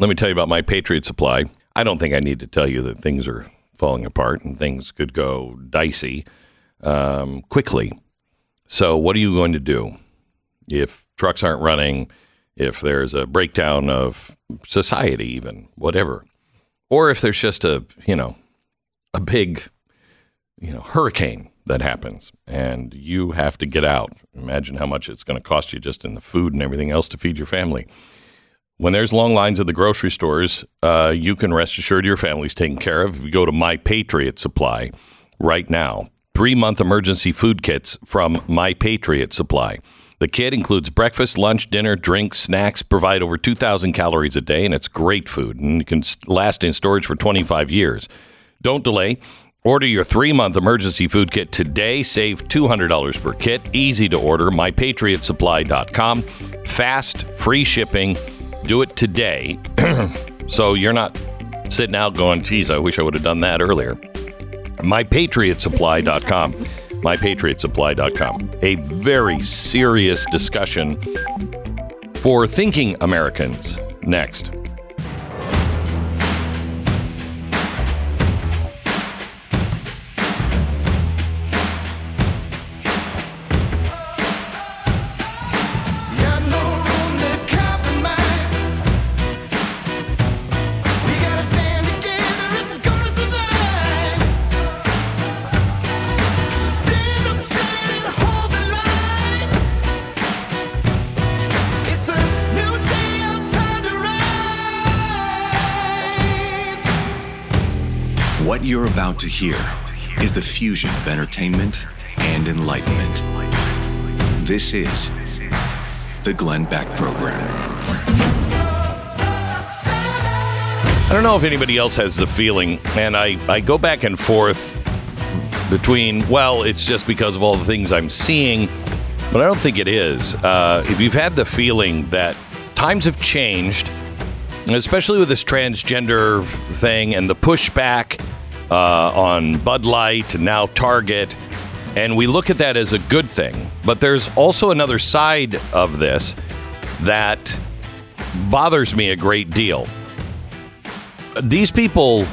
Let me tell you about my Patriot Supply. I don't think I need to tell you that things are falling apart and things could go dicey um, quickly. So, what are you going to do if trucks aren't running, if there's a breakdown of society, even whatever, or if there's just a you know a big you know hurricane that happens and you have to get out? Imagine how much it's going to cost you just in the food and everything else to feed your family. When there's long lines at the grocery stores, uh, you can rest assured your family's taken care of. If you go to My Patriot Supply right now, three month emergency food kits from My Patriot Supply. The kit includes breakfast, lunch, dinner, drinks, snacks, provide over 2,000 calories a day, and it's great food and can last in storage for 25 years. Don't delay. Order your three month emergency food kit today. Save $200 per kit. Easy to order. MyPatriotSupply.com. Fast, free shipping. Do it today. so you're not sitting out going, geez, I wish I would have done that earlier mypatriotsupply.com. Mypatriotsupply.com. A very serious discussion for thinking Americans next. Hear is the fusion of entertainment and enlightenment. This is the Glenn Beck Program. I don't know if anybody else has the feeling, and I, I go back and forth between, well, it's just because of all the things I'm seeing, but I don't think it is. Uh, if you've had the feeling that times have changed, especially with this transgender thing and the pushback uh, on Bud Light now Target, and we look at that as a good thing. But there's also another side of this that bothers me a great deal. These people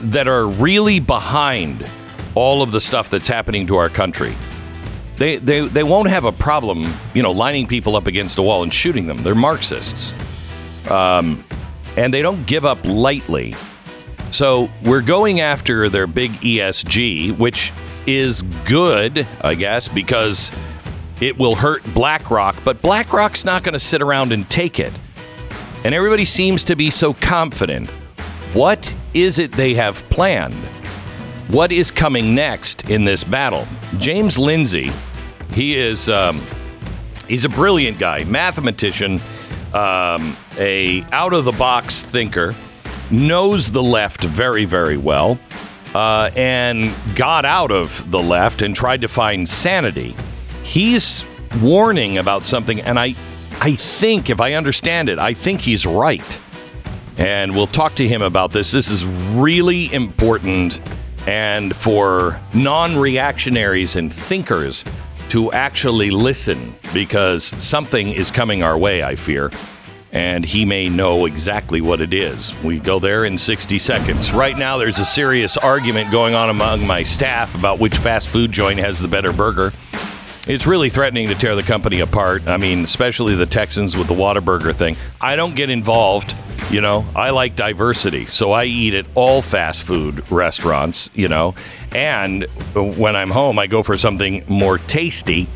that are really behind all of the stuff that's happening to our country. They, they, they won't have a problem, you know, lining people up against a wall and shooting them. They're Marxists. Um, and they don't give up lightly. So we're going after their big ESG, which is good, I guess, because it will hurt BlackRock, but BlackRock's not going to sit around and take it. And everybody seems to be so confident. What is it they have planned? What is coming next in this battle? James Lindsay, he is um, he's a brilliant guy, mathematician, um, a out of the box thinker, knows the left very very well, uh, and got out of the left and tried to find sanity. He's warning about something, and I I think if I understand it, I think he's right. And we'll talk to him about this. This is really important and for non reactionaries and thinkers to actually listen because something is coming our way, I fear. And he may know exactly what it is. We go there in 60 seconds. Right now, there's a serious argument going on among my staff about which fast food joint has the better burger. It's really threatening to tear the company apart. I mean, especially the Texans with the Whataburger thing. I don't get involved. You know, I like diversity, so I eat at all fast food restaurants, you know. And when I'm home, I go for something more tasty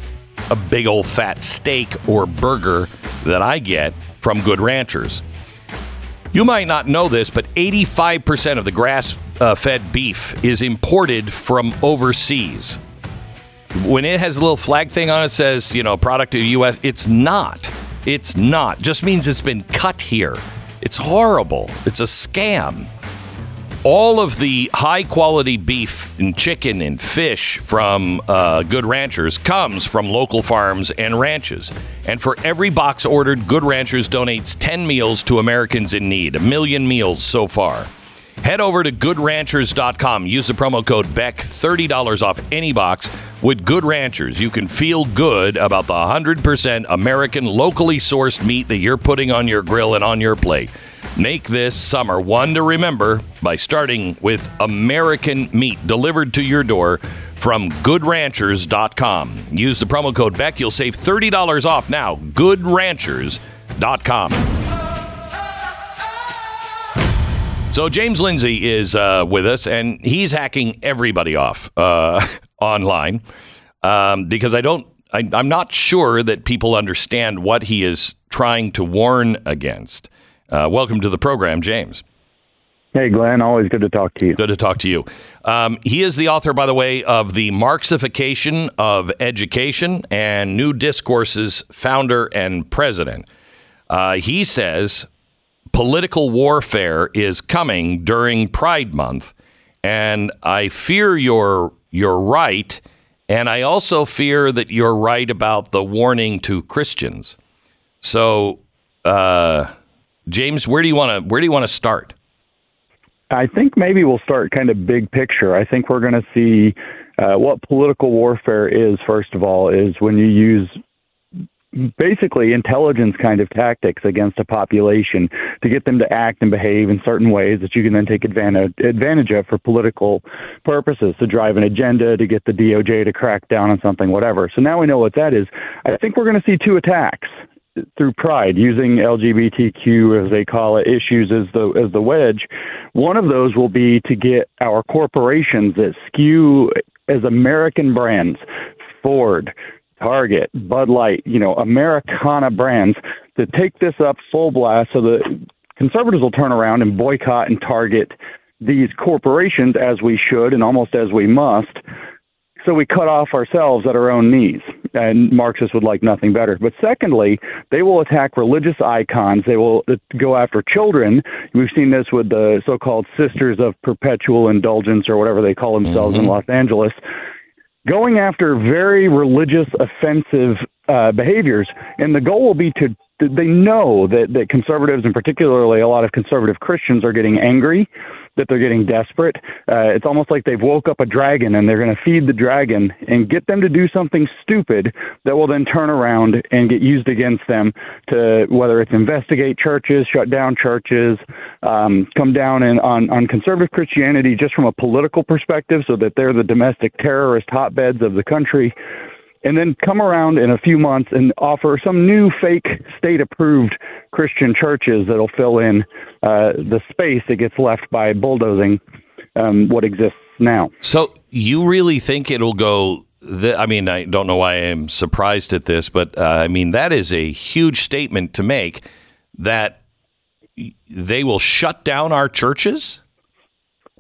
a big old fat steak or burger that I get from Good Ranchers. You might not know this, but 85% of the grass uh, fed beef is imported from overseas when it has a little flag thing on it says, you know, product of the U.S., it's not. It's not. Just means it's been cut here. It's horrible. It's a scam. All of the high quality beef and chicken and fish from uh, Good Ranchers comes from local farms and ranches. And for every box ordered, Good Ranchers donates 10 meals to Americans in need, a million meals so far. Head over to goodranchers.com. Use the promo code BECK, $30 off any box. With Good Ranchers, you can feel good about the 100% American, locally sourced meat that you're putting on your grill and on your plate. Make this summer one to remember by starting with American meat delivered to your door from goodranchers.com. Use the promo code BECK. You'll save $30 off now. Goodranchers.com. So James Lindsay is uh, with us, and he's hacking everybody off uh, online um, because I don't. I, I'm not sure that people understand what he is trying to warn against. Uh, welcome to the program, James. Hey, Glenn. Always good to talk to you. Good to talk to you. Um, he is the author, by the way, of the Marxification of Education and New Discourses founder and president. Uh, he says political warfare is coming during Pride Month, and I fear you're you're right, and I also fear that you're right about the warning to Christians. So, uh, James, where do you want to where do you want to start? I think maybe we'll start kind of big picture. I think we're going to see uh, what political warfare is, first of all, is when you use basically intelligence kind of tactics against a population to get them to act and behave in certain ways that you can then take advantage advantage of for political purposes to drive an agenda to get the DOJ to crack down on something whatever. So now we know what that is. I think we're going to see two attacks through pride using LGBTQ as they call it issues as the as the wedge one of those will be to get our corporations that skew as American brands Ford Target Bud Light you know Americana brands to take this up full blast so the conservatives will turn around and boycott and target these corporations as we should and almost as we must so we cut off ourselves at our own knees. And Marxists would like nothing better. But secondly, they will attack religious icons. They will go after children. We've seen this with the so called Sisters of Perpetual Indulgence or whatever they call themselves in mm-hmm. Los Angeles. Going after very religious, offensive uh, behaviors. And the goal will be to they know that, that conservatives and particularly a lot of conservative Christians are getting angry, that they're getting desperate. Uh, it's almost like they've woke up a dragon and they're going to feed the dragon and get them to do something stupid that will then turn around and get used against them to whether it's investigate churches, shut down churches, um, come down in, on, on conservative Christianity just from a political perspective so that they're the domestic terrorist hotbeds of the country and then come around in a few months and offer some new fake state approved Christian churches that'll fill in uh, the space that gets left by bulldozing um, what exists now. So you really think it'll go? I mean, I don't know why I'm surprised at this, but uh, I mean that is a huge statement to make that they will shut down our churches.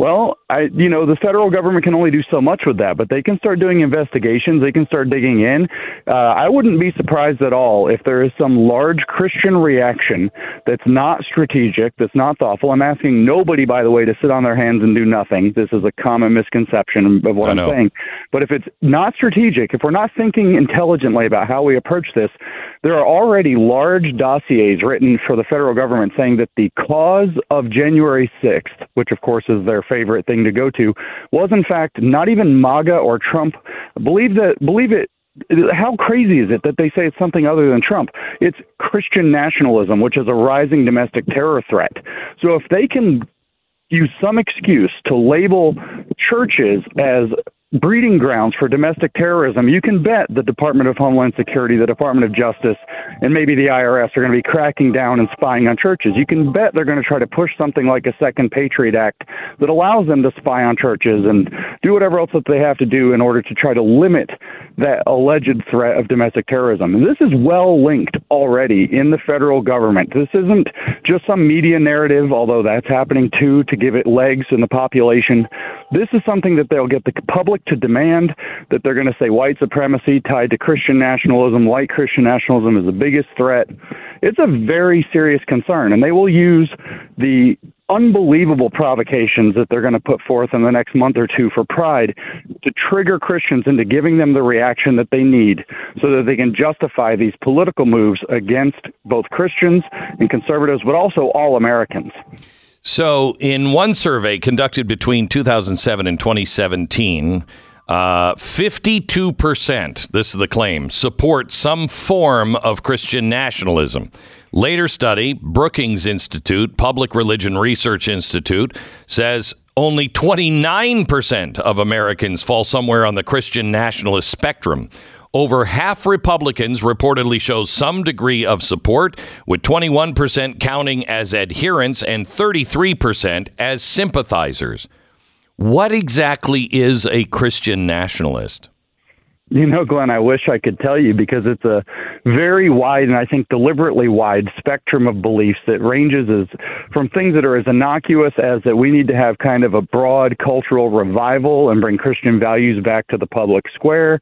Well, I, you know, the federal government can only do so much with that, but they can start doing investigations. They can start digging in. Uh, I wouldn't be surprised at all if there is some large Christian reaction that's not strategic, that's not thoughtful. I'm asking nobody, by the way, to sit on their hands and do nothing. This is a common misconception of what I'm saying. But if it's not strategic, if we're not thinking intelligently about how we approach this, there are already large dossiers written for the federal government saying that the cause of January 6th, which of course is their favorite thing to go to, was in fact not even MAGA or Trump. Believe that believe it how crazy is it that they say it's something other than Trump? It's Christian nationalism, which is a rising domestic terror threat. So if they can use some excuse to label churches as breeding grounds for domestic terrorism, you can bet the Department of Homeland Security, the Department of Justice, and maybe the IRS are going to be cracking down and spying on churches. You can bet they're going to try to push something like a Second Patriot Act that allows them to spy on churches and do whatever else that they have to do in order to try to limit that alleged threat of domestic terrorism. And this is well linked already in the federal government. This isn't just some media narrative, although that's happening too, to give it legs in the population. This is something that they'll get the public to demand that they're going to say white supremacy tied to Christian nationalism, white Christian nationalism is the biggest threat. It's a very serious concern, and they will use the unbelievable provocations that they're going to put forth in the next month or two for pride to trigger Christians into giving them the reaction that they need so that they can justify these political moves against both Christians and conservatives, but also all Americans. So, in one survey conducted between 2007 and 2017, uh, 52%, this is the claim, support some form of Christian nationalism. Later study, Brookings Institute, Public Religion Research Institute, says only 29% of Americans fall somewhere on the Christian nationalist spectrum. Over half Republicans reportedly show some degree of support, with 21% counting as adherents and 33% as sympathizers. What exactly is a Christian nationalist? You know, Glenn, I wish I could tell you because it's a very wide and I think deliberately wide spectrum of beliefs that ranges as from things that are as innocuous as that we need to have kind of a broad cultural revival and bring Christian values back to the public square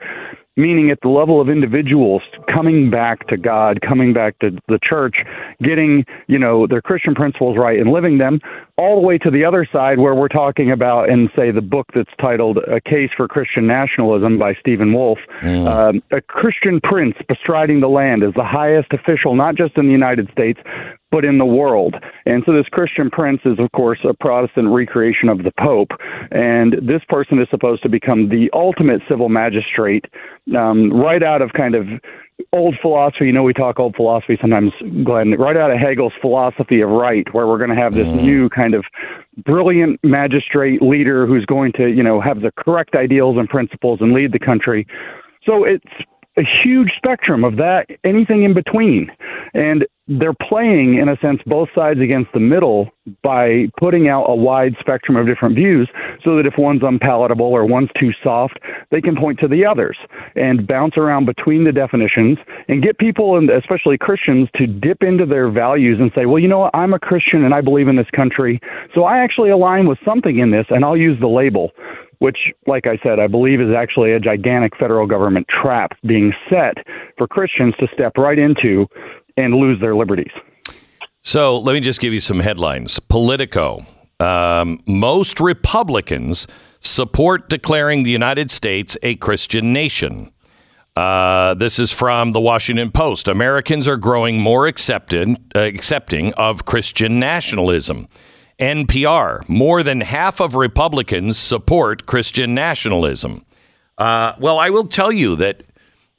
meaning at the level of individuals coming back to God, coming back to the church, getting, you know, their Christian principles right and living them, all the way to the other side where we're talking about in, say, the book that's titled A Case for Christian Nationalism by Stephen Wolfe, um, a Christian prince bestriding the land is the highest official, not just in the United States, but in the world. And so this Christian prince is, of course, a Protestant recreation of the Pope. And this person is supposed to become the ultimate civil magistrate, um, right out of kind of old philosophy. You know, we talk old philosophy sometimes, Glenn, right out of Hegel's philosophy of right, where we're going to have this mm. new kind of brilliant magistrate leader who's going to, you know, have the correct ideals and principles and lead the country. So it's a huge spectrum of that, anything in between. And they're playing, in a sense, both sides against the middle by putting out a wide spectrum of different views so that if one's unpalatable or one's too soft, they can point to the others and bounce around between the definitions and get people, and especially Christians, to dip into their values and say, well, you know what, I'm a Christian and I believe in this country, so I actually align with something in this and I'll use the label which, like I said, I believe is actually a gigantic federal government trap being set for Christians to step right into and lose their liberties. So let me just give you some headlines. Politico. Um, most Republicans support declaring the United States a Christian nation. Uh, this is from the Washington Post. Americans are growing more accepted, uh, accepting of Christian nationalism. NPR. More than half of Republicans support Christian nationalism. Uh, well, I will tell you that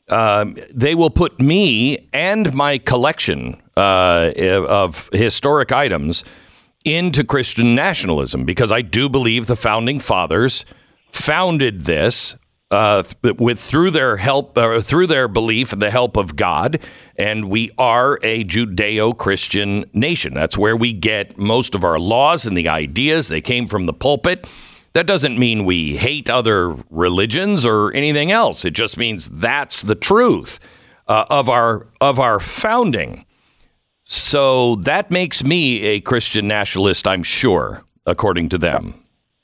um, they will put me and my collection uh, of historic items into Christian nationalism because I do believe the founding fathers founded this uh, with through their help, uh, through their belief and the help of God, and we are a Judeo-Christian nation. That's where we get most of our laws and the ideas. They came from the pulpit. That doesn't mean we hate other religions or anything else. It just means that's the truth uh, of our of our founding. So that makes me a Christian nationalist, I'm sure, according to them.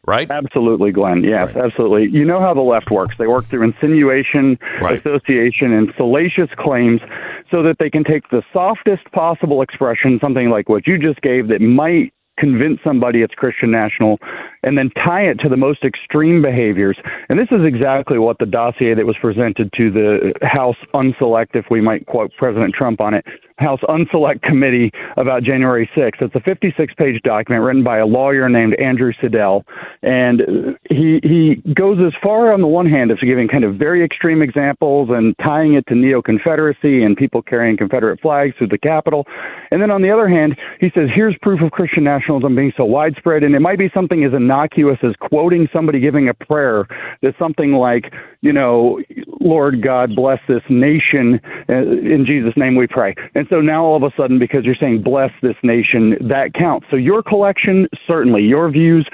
Right? Absolutely, Glenn. Yes, absolutely. You know how the left works. They work through insinuation, Right. association, and salacious claims so that they can take the softest possible expression, something like what you just gave, that might convince somebody it's Christian national, and then tie it to the most extreme behaviors. And this is exactly what the dossier that was presented to the House Unselect, if we might quote President Trump on it, House Unselect Committee about January 6th. It's a 56 page document written by a lawyer named Andrew Seidel. And he, he goes as far on the one hand as giving kind of very extreme examples and tying it to neo Confederacy and people carrying Confederate flags through the Capitol. And then on the other hand, he says, here's proof of Christian nationalism being so widespread. And it might be something as innocuous as quoting somebody giving a prayer that's something like, you know, Lord God bless this nation. Uh, In Jesus' name we pray. And so now all of a sudden, because you're saying bless this nation, that counts. So your collection, certainly, your views,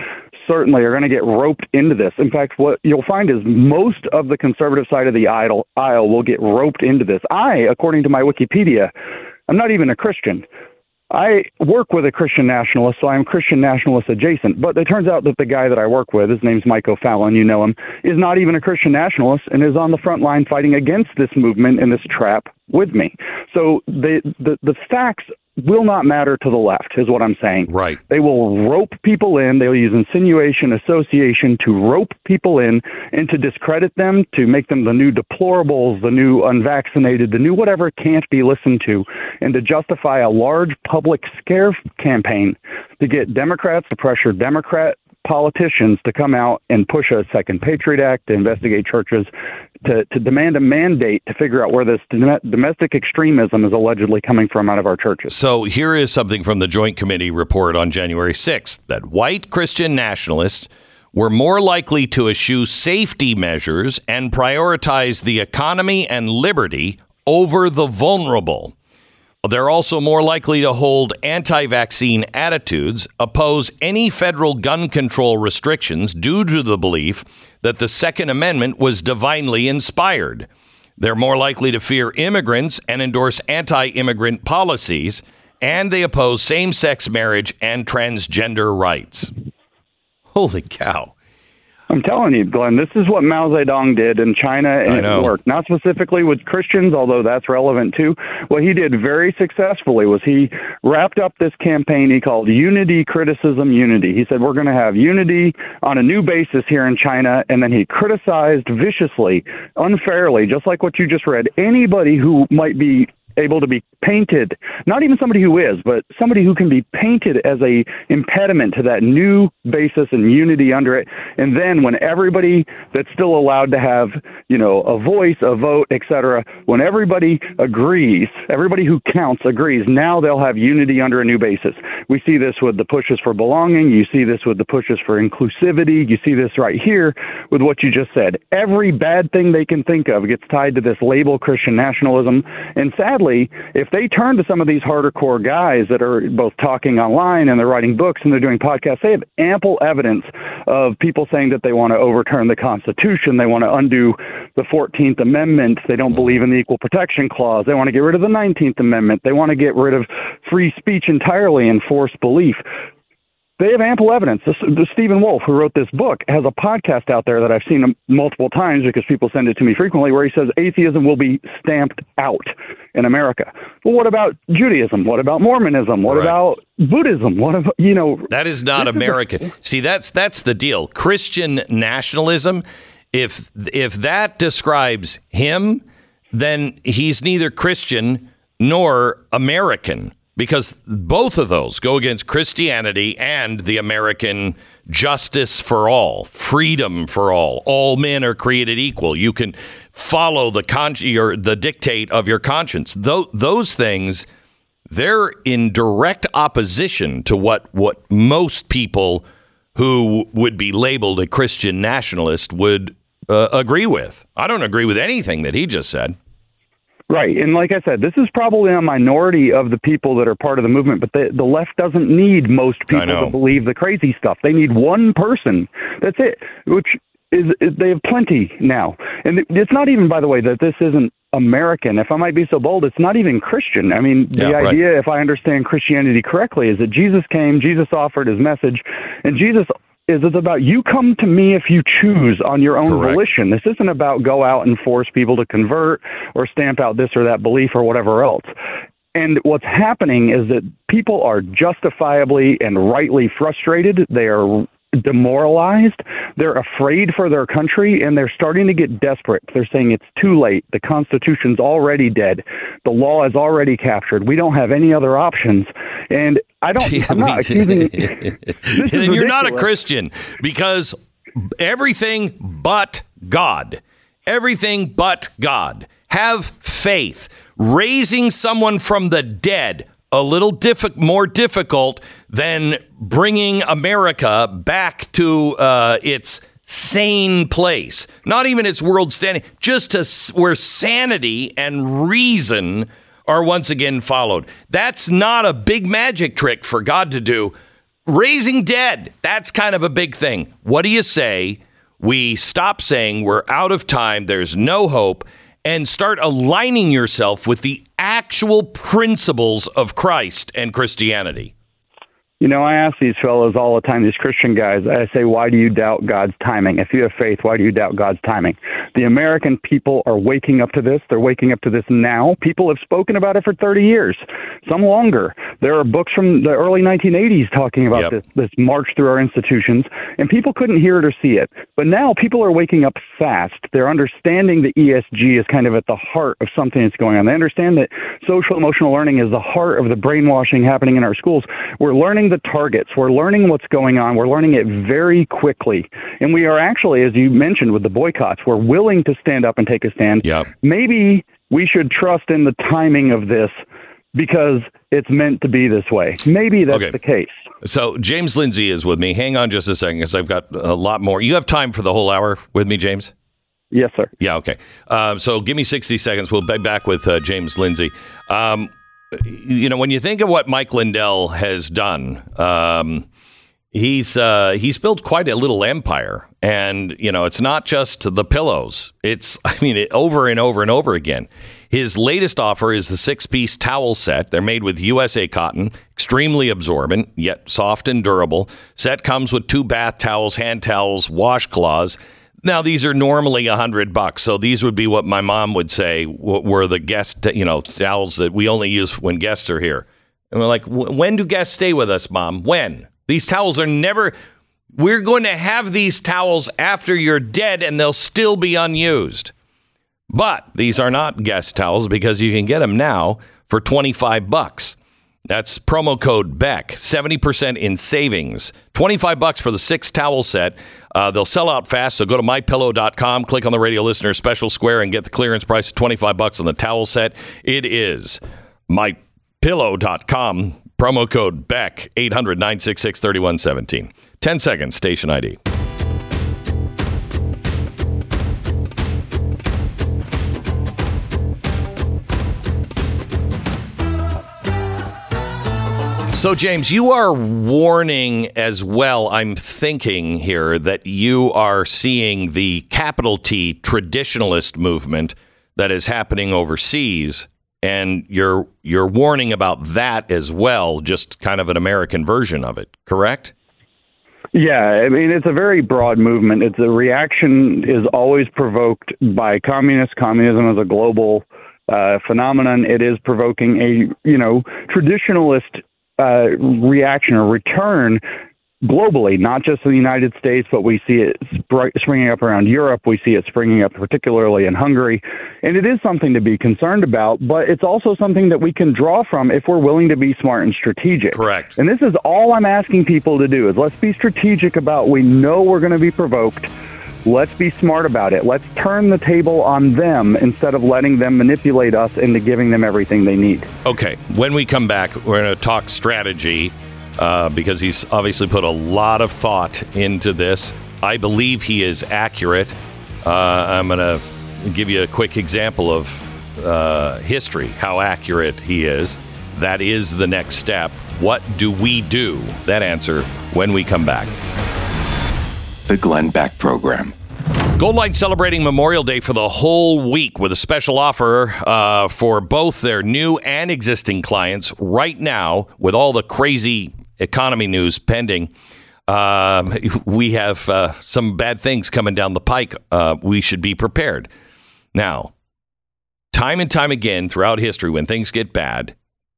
certainly are going to get roped into this. In fact, what you'll find is most of the conservative side of the aisle will get roped into this. I, according to my Wikipedia, I'm not even a Christian. I work with a Christian nationalist, so I'm Christian nationalist adjacent. But it turns out that the guy that I work with, his name's Mike O'Fallon, you know him, is not even a Christian nationalist and is on the front line fighting against this movement and this trap with me. So the the, the facts will not matter to the left, is what I'm saying. Right. They will rope people in. They'll use insinuation, association to rope people in and to discredit them, to make them the new deplorables, the new unvaccinated, the new whatever can't be listened to, and to justify a large public scare campaign to get Democrats to pressure Democrat politicians to come out and push a second Patriot Act to investigate churches, to, to demand a mandate to figure out where this domestic extremism is allegedly coming from out of our churches. So here is something from the Joint Committee report on January 6th that white Christian nationalists were more likely to eschew safety measures and prioritize the economy and liberty over the vulnerable. They're also more likely to hold anti vaccine attitudes, oppose any federal gun control restrictions due to the belief that the Second Amendment was divinely inspired. They're more likely to fear immigrants and endorse anti immigrant policies, and they oppose same sex marriage and transgender rights. Holy cow. I'm telling you, Glenn, this is what Mao Zedong did in China, and it worked. Not specifically with Christians, although that's relevant too. What he did very successfully was he wrapped up this campaign he called Unity, Criticism, Unity. He said, We're going to have unity on a new basis here in China, and then he criticized viciously, unfairly, just like what you just read, anybody who might be able to be painted. Not even somebody who is but somebody who can be painted as a impediment to that new basis and unity under it. And then when everybody that's still allowed to have you know a voice a vote etc when everybody agrees everybody who counts agrees now they'll have unity under a new basis. We see this with the pushes for belonging. You see this with the pushes for inclusivity. You see this right here with what you just said. Every bad thing they can think of gets tied to this label christian nationalism. And sadly if they turn to some of these harder core guys that are both talking online and they're writing books and they're doing podcasts, they have ample evidence of people saying that they want to overturn the Constitution, they want to undo the 14th Amendment, they don't believe in the Equal Protection Clause, they want to get rid of the 19th Amendment, they want to get rid of free speech entirely and forced belief. They have ample evidence. This, the Stephen Wolfe, who wrote this book, has a podcast out there that I've seen multiple times because people send it to me frequently, where he says atheism will be stamped out in America. Well, what about Judaism? What about Mormonism? What Right. about Buddhism? What about you know? That is not This is a- American. See, that's that's the deal. Christian nationalism. If if that describes him, then he's neither Christian nor American because both of those go against Christianity and the American justice for all, freedom for all. All men are created equal. You can follow the con- your, the dictate of your conscience. Tho- those things they're in direct opposition to what what most people who would be labeled a Christian nationalist would uh, agree with. I don't agree with anything that he just said. Right. And like I said, this is probably a minority of the people that are part of the movement, but the, the left doesn't need most people to believe the crazy stuff. They need one person. That's it, which is, is they have plenty now. And it's not even, by the way, that this isn't American. If I might be so bold, it's not even Christian. I mean, the Yeah, right. idea, if I understand Christianity correctly, is that Jesus came, Jesus offered his message, and Jesus is it's about you come to me if you choose on your own Correct. volition. This isn't about go out and force people to convert or stamp out this or that belief or whatever else. And what's happening is that people are justifiably and rightly frustrated. They are demoralized. They're afraid for their country and they're starting to get desperate. They're saying it's too late. The Constitution's already dead. The law is already captured. We don't have any other options. And I don't, I'm not accusing. This then you're not a. Christian because everything but God, everything but God. Have faith. Raising someone from the dead a little diffi- more difficult than bringing America back to uh, its sane place. Not even its world standing, just to where sanity and reason are once again followed. That's not a big magic trick for God to do. Raising dead, that's kind of a big thing. What do you say? We stop saying we're out of time, there's no hope, and start aligning yourself with the actual principles of Christ and Christianity. You know, I ask these fellows all the time, these Christian guys, I say, why do you doubt God's timing? If you have faith, why do you doubt God's timing? The American people are waking up to this. They're waking up to this now. People have spoken about it for 30 years, some longer. There are books from the early 1980s talking about Yep. this, this march through our institutions, and people couldn't hear it or see it. But now people are waking up fast. They're understanding that ESG is kind of at the heart of something that's going on. They understand that social emotional learning is the heart of the brainwashing happening in our schools. We're learning the targets. We're learning what's going on. We're learning it very quickly. And we are actually, as you mentioned with the boycotts, we're willing to stand up and take a stand. Yep. Maybe we should trust in the timing of this because it's meant to be this way. Maybe that's Okay. the case. So James Lindsay is with me. Hang on just a second because I've got a lot more. You have time for the whole hour with me, James? Yes, sir. Yeah, okay. Um, so give me 60 seconds. We'll be back with uh, James Lindsay. Um, you know, when you think of what Mike Lindell has done, um, he's uh, he's built quite a little empire, and you know, it's not just the pillows. It's I mean, it, over and over and over again. His latest offer is the six-piece towel set. They're made with USA cotton, extremely absorbent yet soft and durable. Set comes with two bath towels, hand towels, washcloths. Now these are normally a hundred bucks, so these would be what my mom would say were the guest, you know, towels that we only use when guests are here. And we're like, when do guests stay with us, mom? When? These towels are never. We're going to have these towels after you're dead, and they'll still be unused. But these are not guest towels because you can get them now for 25 bucks. That's promo code Beck, 70% in savings. 25 bucks for the six towel set. Uh, they'll sell out fast, so go to mypillow.com, click on the radio listener special square and get the clearance price of 25 bucks on the towel set. It is mypillow.com, promo code Beck, 800 966 3117. 10 seconds, station ID. So, James, you are warning as well. I'm thinking here that you are seeing the capital T traditionalist movement that is happening overseas, and you're you're warning about that as well, just kind of an American version of it. Correct? Yeah, I mean it's a very broad movement. It's a reaction is always provoked by communists. Communism is a global uh, phenomenon. It is provoking a you know traditionalist uh, reaction or return globally, not just in the United States, but we see it spr- springing up around Europe. We see it springing up particularly in Hungary. And it is something to be concerned about, but it's also something that we can draw from if we're willing to be smart and strategic. Correct. And this is all I'm asking people to do is let's be strategic about we know we're going to be provoked. Let's be smart about it. Let's turn the table on them instead of letting them manipulate us into giving them everything they need. Okay. When we come back, we're going to talk strategy uh, because he's obviously put a lot of thought into this. I believe he is accurate. Uh, I'm going to give you a quick example of uh, history, how accurate he is. That is the next step. What do we do? That answer when we come back. The Glenn Beck Program. Goldline celebrating Memorial Day for the whole week with a special offer uh, for both their new and existing clients right now with all the crazy economy news pending. Um, we have uh, some bad things coming down the pike. Uh, we should be prepared. Now, time and time again throughout history, when things get bad,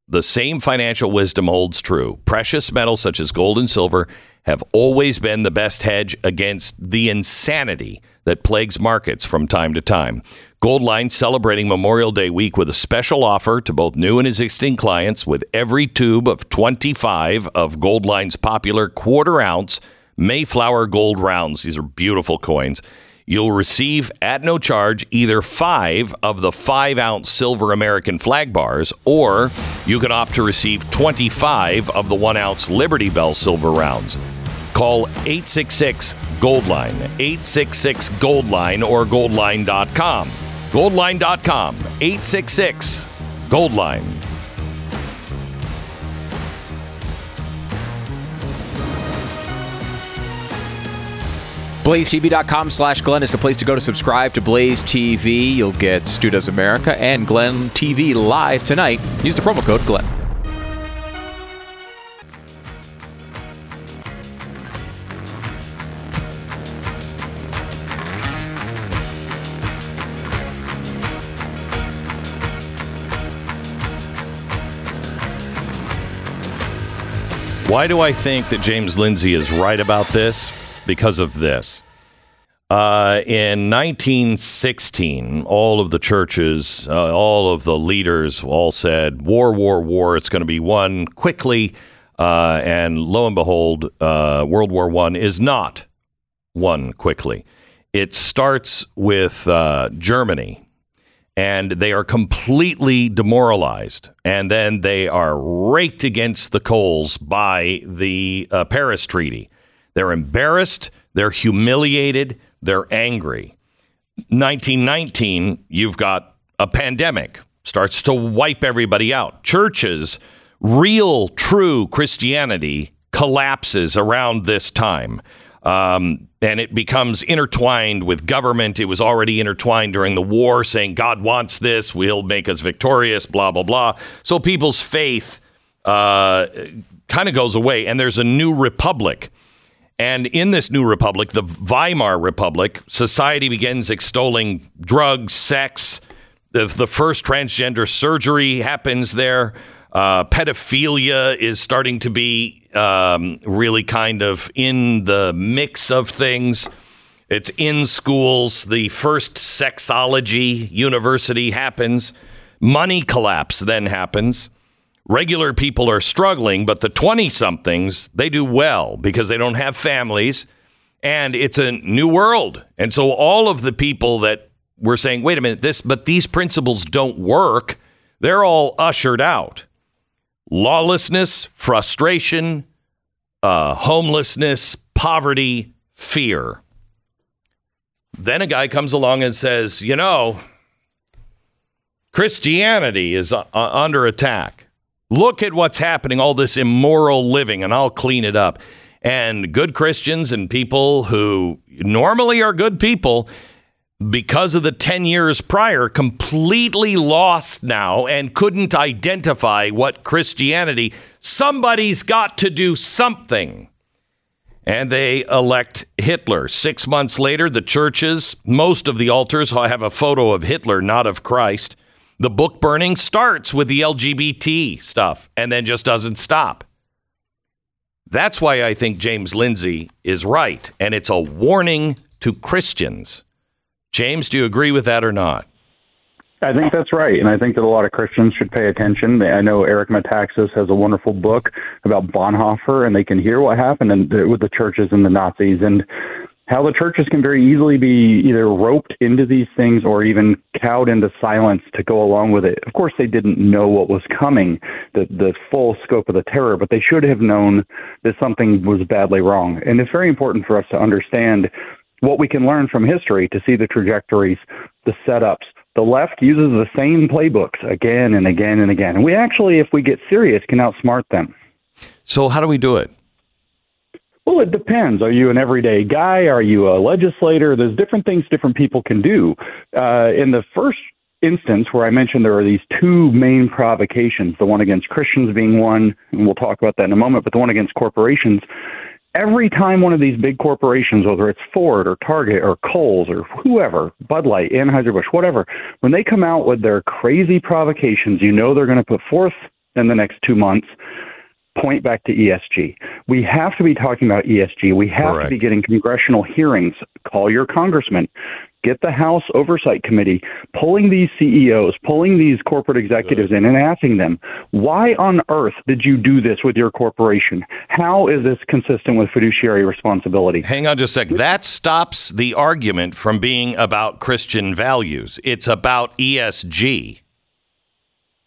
the same financial wisdom holds true. Precious metals such as gold and silver have always been the best hedge against the insanity that plagues markets from time to time. Goldline celebrating Memorial Day week with a special offer to both new and existing clients with every tube of 25 of Goldline's popular quarter ounce Mayflower gold rounds. These are beautiful coins. You'll receive at no charge either five of the five ounce silver American flag bars, or you can opt to receive 25 of the one ounce Liberty Bell silver rounds. Call 866 Goldline, 866 Goldline, or goldline.com. Goldline.com, 866 Goldline. BlazeTV.com slash Glenn is the place to go to subscribe to Blaze TV. You'll get Stu Does America and Glenn TV live tonight. Use the promo code Glenn. Why do I think that James Lindsay is right about this? Because of this. Uh, in 1916, all of the churches, uh, all of the leaders all said, War, war, war, it's going to be won quickly. Uh, and lo and behold, uh, World War One is not won quickly. It starts with uh, Germany and they are completely demoralized. And then they are raked against the coals by the uh, Paris Treaty. They're embarrassed, they're humiliated, they're angry. 1919, you've got a pandemic, starts to wipe everybody out. Churches, real, true Christianity collapses around this time. Um, and it becomes intertwined with government. It was already intertwined during the war, saying God wants this, we'll make us victorious, blah blah blah. So people's faith uh, kind of goes away, and there's a new republic. And in this new republic, the Weimar Republic, society begins extolling drugs, sex. The, the first transgender surgery happens there. Uh, pedophilia is starting to be um, really kind of in the mix of things. It's in schools. The first sexology university happens. Money collapse then happens. Regular people are struggling, but the 20 somethings, they do well because they don't have families and it's a new world. And so all of the people that were saying, wait a minute, this, but these principles don't work, they're all ushered out lawlessness, frustration, uh, homelessness, poverty, fear. Then a guy comes along and says, you know, Christianity is uh, under attack. Look at what's happening, all this immoral living, and I'll clean it up. And good Christians and people who normally are good people because of the 10 years prior, completely lost now and couldn't identify what Christianity, somebody's got to do something. And they elect Hitler. Six months later, the churches, most of the altars have a photo of Hitler, not of Christ. The book burning starts with the LGBT stuff and then just doesn't stop. That's why I think James Lindsay is right. And it's a warning to Christians. James, do you agree with that or not? I think that's right, and I think that a lot of Christians should pay attention. I know Eric Metaxas has a wonderful book about Bonhoeffer, and they can hear what happened in, with the churches and the Nazis, and how the churches can very easily be either roped into these things or even cowed into silence to go along with it. Of course, they didn't know what was coming, the the full scope of the terror, but they should have known that something was badly wrong. And it's very important for us to understand what we can learn from history to see the trajectories, the setups. The left uses the same playbooks again and again and again. And we actually, if we get serious, can outsmart them. So, how do we do it? Well, it depends. Are you an everyday guy? Are you a legislator? There's different things different people can do. Uh, in the first instance where I mentioned there are these two main provocations, the one against Christians being one, and we'll talk about that in a moment, but the one against corporations, every time one of these big corporations, whether it's Ford or Target or Kohl's or whoever, Bud Light, Anheuser-Busch, whatever, when they come out with their crazy provocations, you know they're going to put forth in the next two months point back to ESG. We have to be talking about ESG. We have Correct. to be getting congressional hearings. Call your congressman. Get the House Oversight Committee pulling these CEOs, pulling these corporate executives in and asking them, why on earth did you do this with your corporation? How is this consistent with fiduciary responsibility? Hang on just a sec. That stops the argument from being about Christian values. It's about ESG.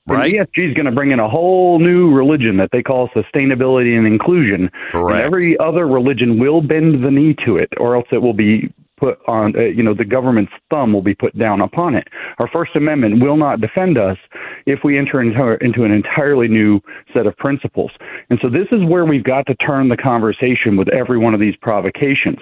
Right? And ESG is going to bring in a whole new religion that they call sustainability and inclusion. Correct. And every other religion will bend the knee to it, or else it will be put on, uh, you know, the government's thumb will be put down upon it. Our First Amendment will not defend us if we enter into, into an entirely new set of principles. And so this is where we've got to turn the conversation with every one of these provocations.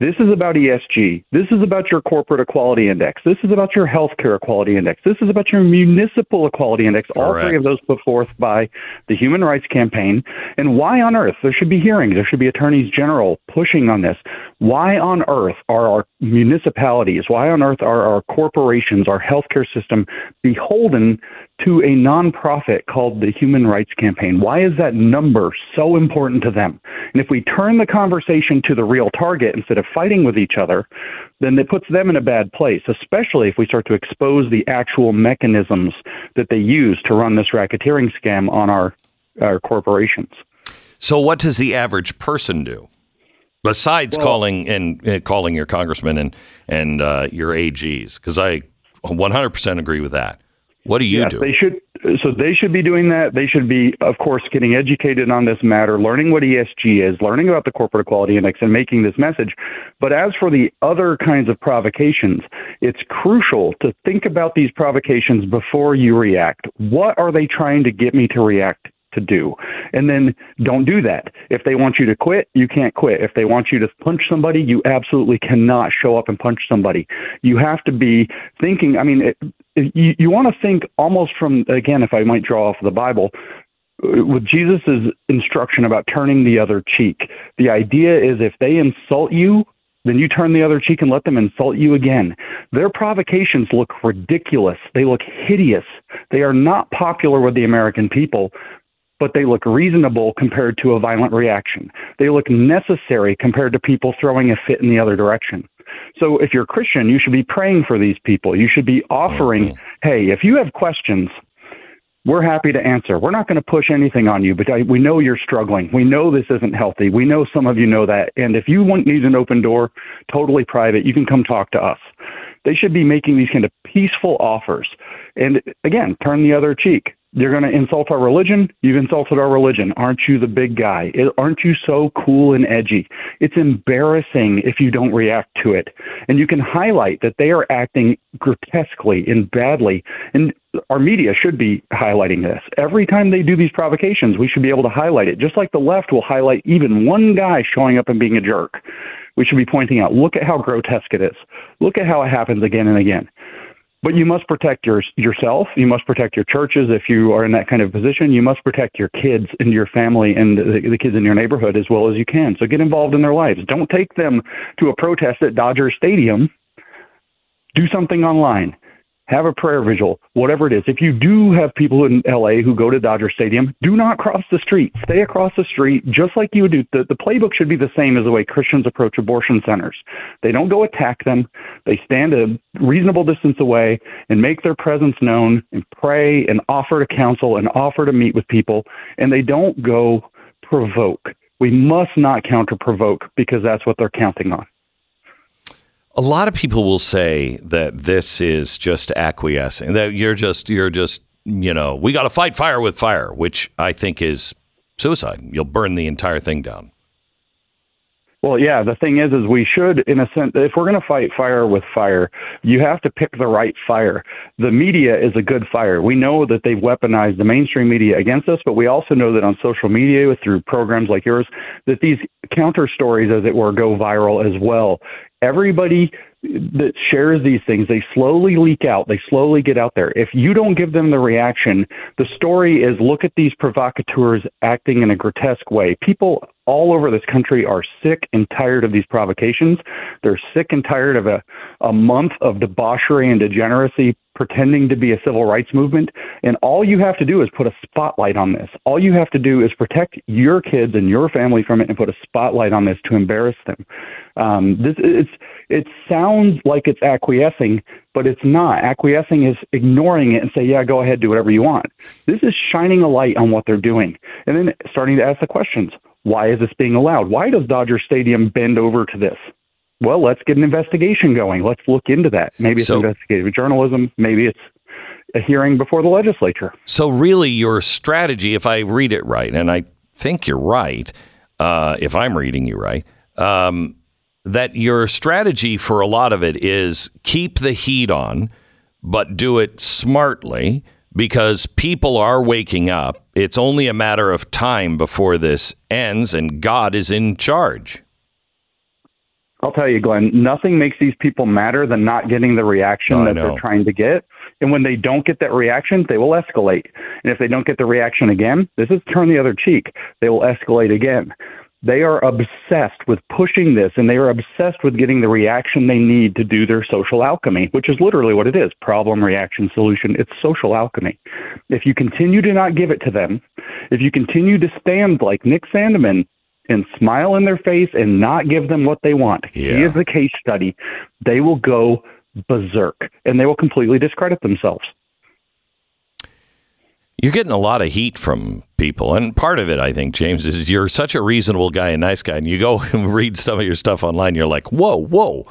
This is about ESG. This is about your corporate equality index. This is about your healthcare equality index. This is about your municipal equality index. All Correct. three of those put forth by the Human Rights Campaign. And why on earth? There should be hearings. There should be attorneys general pushing on this. Why on earth are our municipalities, why on earth are our corporations, our healthcare system beholden to a nonprofit called the Human Rights Campaign? Why is that number so important to them? And if we turn the conversation to the real target instead of fighting with each other, then it puts them in a bad place, especially if we start to expose the actual mechanisms that they use to run this racketeering scam on our, our corporations. So, what does the average person do besides calling and uh, calling your congressman and and uh, your AGs? Because I 100% agree with that. What do you yes, do? they should. So they should be doing that. They should be, of course, getting educated on this matter, learning what ESG is, learning about the corporate equality index, and making this message. But as for the other kinds of provocations, it's crucial to think about these provocations before you react. What are they trying to get me to react to do. And then don't do that. If they want you to quit, you can't quit. If they want you to punch somebody, you absolutely cannot show up and punch somebody. You have to be thinking, I mean, it, you, you want to think almost from, again, if I might draw off the Bible, uh, with Jesus' instruction about turning the other cheek. The idea is if they insult you, then you turn the other cheek and let them insult you again. Their provocations look ridiculous. They look hideous. They are not popular with the American people, but they look reasonable compared to a violent reaction. They look necessary compared to people throwing a fit in the other direction. So if you're a Christian, you should be praying for these people. You should be offering, mm-hmm. hey, if you have questions, we're happy to answer. We're not going to push anything on you, but I, we know you're struggling. We know this isn't healthy. We know some of you know that. And if you want need an open door, totally private, you can come talk to us. They should be making these kind of peaceful offers. And again, turn the other cheek. You're going to insult our religion. You've insulted our religion. Aren't you the big guy? It- Aren't you so cool and edgy? It's embarrassing if you don't react to it. And you can highlight that they are acting grotesquely and badly. And our media should be highlighting this. Every time they do these provocations, we should be able to highlight it. Just like the left will highlight even one guy showing up and being a jerk. We should be pointing out, look at how grotesque it is. Look at how it happens again and again. But you must protect your, yourself. You must protect your churches if you are in that kind of position. You must protect your kids and your family and the, the kids in your neighborhood as well as you can. So get involved in their lives. Don't take them to a protest at Dodger Stadium. Do something online. Have a prayer vigil, whatever it is. If you do have people in LA who go to Dodger Stadium, do not cross the street. Stay across the street, just like you would do. The, the playbook should be the same as the way Christians approach abortion centers. They don't go attack them. They stand a reasonable distance away and make their presence known and pray and offer to counsel and offer to meet with people. And they don't go provoke. We must not counter provoke because that's what they're counting on. A lot of people will say that this is just acquiescing. That you're just you're just you know we got to fight fire with fire, which I think is suicide. You'll burn the entire thing down. Well, yeah, the thing is, is we should, in a sense, if we're going to fight fire with fire, you have to pick the right fire. The media is a good fire. We know that they've weaponized the mainstream media against us, but we also know that on social media, through programs like yours, that these counter stories, as it were, go viral as well. Everybody that shares these things, they slowly leak out, they slowly get out there. If you don't give them the reaction, the story is look at these provocateurs acting in a grotesque way. People all over this country are sick and tired of these provocations. They're sick and tired of a, a month of debauchery and degeneracy pretending to be a civil rights movement. And all you have to do is put a spotlight on this. All you have to do is protect your kids and your family from it and put a spotlight on this to embarrass them. Um, this it's it sounds like it's acquiescing, but it's not. Acquiescing is ignoring it and say, "Yeah, go ahead, do whatever you want." This is shining a light on what they're doing, and then starting to ask the questions: Why is this being allowed? Why does Dodger Stadium bend over to this? Well, let's get an investigation going. Let's look into that. Maybe it's So- investigative journalism. Maybe it's a hearing before the legislature. So really, your strategy, if I read it right, and I think you're right, uh, if I'm reading you right, um, that your strategy for a lot of it is keep the heat on, but do it smartly because people are waking up. It's only a matter of time before this ends, and God is in charge. I'll tell you, Glenn, nothing makes these people madder than not getting the reaction Oh, that they're trying to get. And when they don't get that reaction, they will escalate. And if they don't get the reaction again, this is turn the other cheek. They will escalate again. They are obsessed with pushing this and they are obsessed with getting the reaction they need to do their social alchemy, which is literally what it is problem, reaction, solution. It's social alchemy. If you continue to not give it to them, if you continue to stand like Nick Sandmann and smile in their face and not give them what they want, he Yeah. is the case study, they will go berserk and they will completely discredit themselves. You're getting a lot of heat from people, and part of it, I think, James, is you're such a reasonable guy, a nice guy, and you go and read some of your stuff online. You're like, whoa, whoa,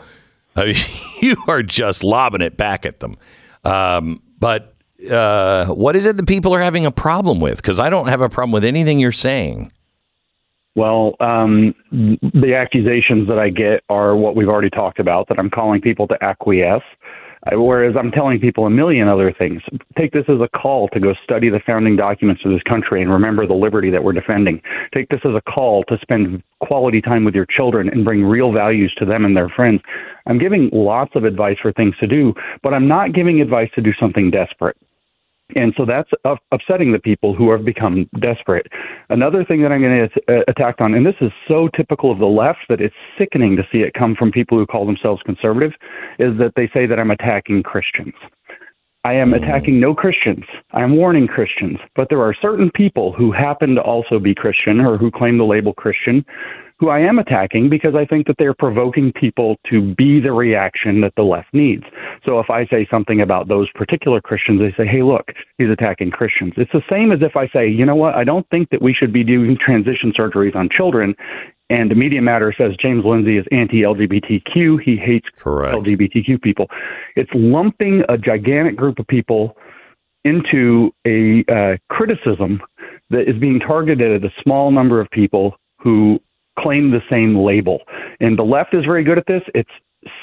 I mean, you are just lobbing it back at them. Um, but uh, what is it that people are having a problem with? Because I don't have a problem with anything you're saying. Well, um, the accusations that I get are what we've already talked about that I'm calling people to acquiesce, whereas I'm telling people a million other things. Take this as a call to go study the founding documents of this country and remember the liberty that we're defending. Take this as a call to spend quality time with your children and bring real values to them and their friends. I'm giving lots of advice for things to do, but I'm not giving advice to do something desperate. And so that's up- upsetting the people who have become desperate. Another thing that I'm going to uh, attack on, and this is so typical of the left that it's sickening to see it come from people who call themselves conservative, is that they say that I'm attacking Christians. I am attacking no Christians. I am warning Christians. But there are certain people who happen to also be Christian or who claim the label Christian who I am attacking because I think that they're provoking people to be the reaction that the left needs. So if I say something about those particular Christians, they say, hey, look, he's attacking Christians. It's the same as if I say, you know what, I don't think that we should be doing transition surgeries on children. And the Media Matter says James Lindsay is anti LGBTQ. He hates Correct. LGBTQ people. It's lumping a gigantic group of people into a uh, criticism that is being targeted at a small number of people who claim the same label. And the left is very good at this. It's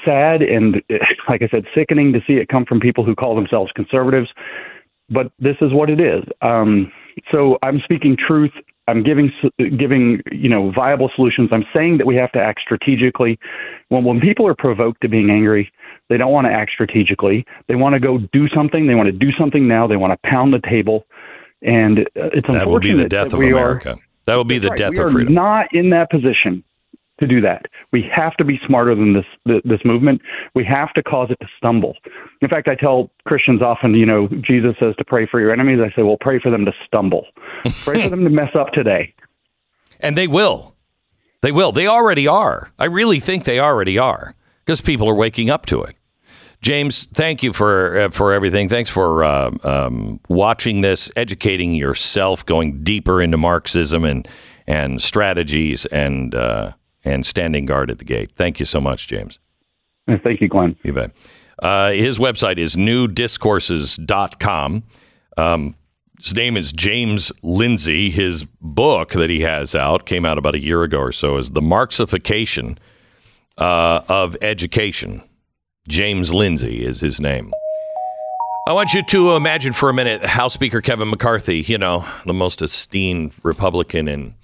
sad and, like I said, sickening to see it come from people who call themselves conservatives. But this is what it is. Um, so I'm speaking truth. I'm giving giving you know viable solutions. I'm saying that we have to act strategically. When when people are provoked to being angry, they don't want to act strategically. They want to go do something. They want to do something now. They want to pound the table, and uh, it's That will be the death of we are- America. That will be the Right. death we of are not in that position to do that. We have to be smarter than this this movement. We have to cause it to stumble. In fact, I tell Christians often, you know, Jesus says to pray for your enemies. I say, well, pray for them to stumble. pray for them to mess up today. And they will. They will. They already are. I really think they already are because people are waking up to it. James, thank you for uh, for everything. Thanks for uh, um, watching this, educating yourself, going deeper into Marxism and and strategies, and uh, and standing guard at the gate. Thank you so much, James. Thank you, Glenn. You bet. Uh, his website is newdiscourses.com. Um, his name is James Lindsay. His book that he has out came out about a year ago or so is The Marxification uh, of Education. James Lindsay is his name. I want you to imagine for a minute House Speaker Kevin McCarthy, you know, the most esteemed Republican in.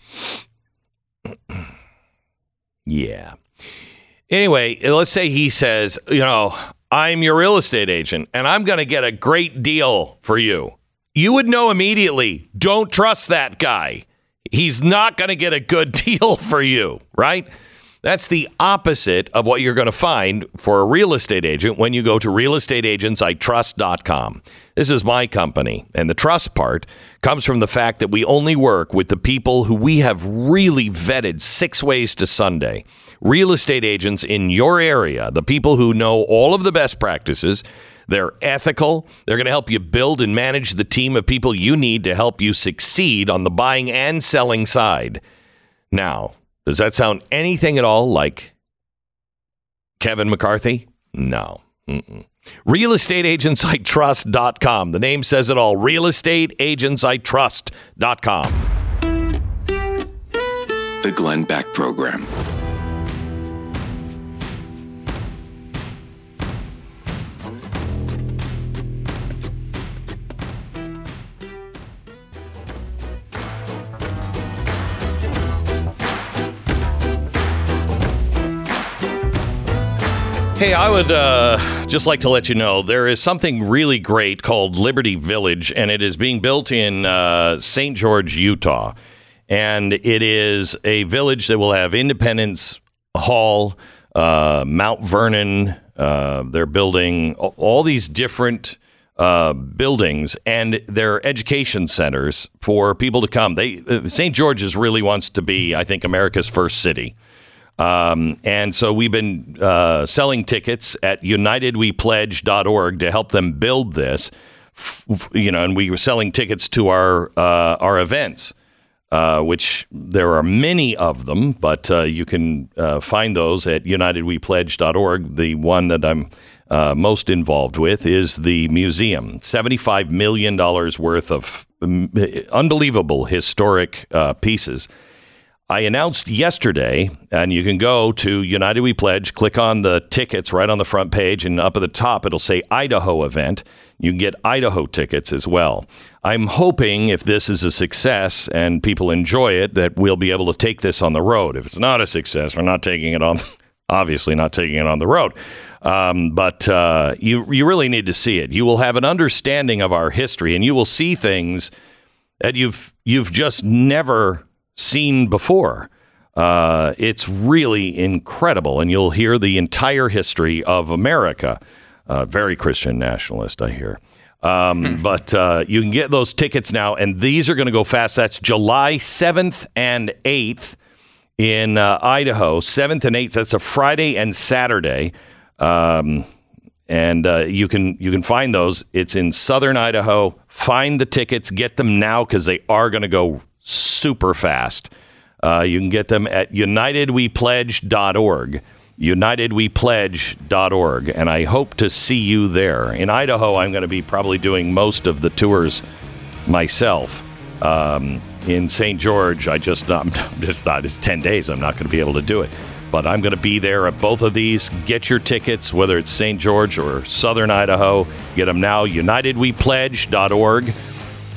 Yeah. Anyway, let's say he says, you know, I'm your real estate agent and I'm going to get a great deal for you. You would know immediately, don't trust that guy. He's not going to get a good deal for you, right? That's the opposite of what you're going to find for a real estate agent when you go to realestateagentsitrust.com. This is my company, and the trust part comes from the fact that we only work with the people who we have really vetted six ways to Sunday. Real estate agents in your area, the people who know all of the best practices. They're ethical. They're going to help you build and manage the team of people you need to help you succeed on the buying and selling side. Now, does that sound anything at all like Kevin McCarthy? No. Mm-mm. RealestateAgentsITrust.com. The name says it all. Real estate agents I RealestateAgentsITrust.com. The Glenn Beck Program. Hey, I would uh, just like to let you know there is something really great called Liberty Village, and it is being built in uh, St. George, Utah. And it is a village that will have Independence Hall, uh, Mount Vernon. Uh, they're building all these different uh, buildings, and they're education centers for people to come. They uh, St. George's really wants to be, I think, America's first city. Um, and so we've been uh, selling tickets at unitedwepledge.org to help them build this. F- you know, and we were selling tickets to our uh, our events, uh, which there are many of them, but uh, you can uh, find those at unitedwepledge.org. The one that I'm uh, most involved with is the museum. $75 million worth of unbelievable historic pieces. I announced yesterday, and you can go to United We Pledge, click on the tickets right on the front page, and up at the top it'll say Idaho event. You can get Idaho tickets as well. I'm hoping if this is a success and people enjoy it, that we'll be able to take this on the road. If it's not a success, we're not taking it on. Obviously, not taking it on the road, um, but uh, you you really need to see it. You will have an understanding of our history, and you will see things that you've you've just never seen before. Uh, it's really incredible, and you'll hear the entire history of America. Uh, very Christian nationalist, I hear. Um, But uh, you can get those tickets now, and these are going to go fast. That's July 7th and 8th in uh, Idaho. 7th and 8th, that's a Friday and Saturday. Um, and uh, you can you can find those. It's in southern Idaho. Find the tickets, get them now because they are going to go super fast. Uh, you can get them at unitedwepledge.org. Unitedwepledge.org, and I hope to see you there. In Idaho, I'm going to be probably doing most of the tours myself. Um, in St. George, I just I'm just not. It's ten days. I'm not going to be able to do it, but I'm going to be there at both of these. Get your tickets, whether it's St. George or Southern Idaho. Get them now. UnitedWePledge.org.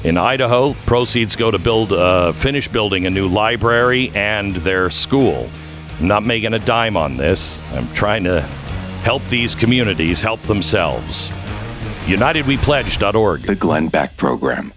In Idaho, proceeds go to build, uh, finish building a new library and their school. I'm not making a dime on this. I'm trying to help these communities help themselves. UnitedWePledge.org. The Glenn Beck Program.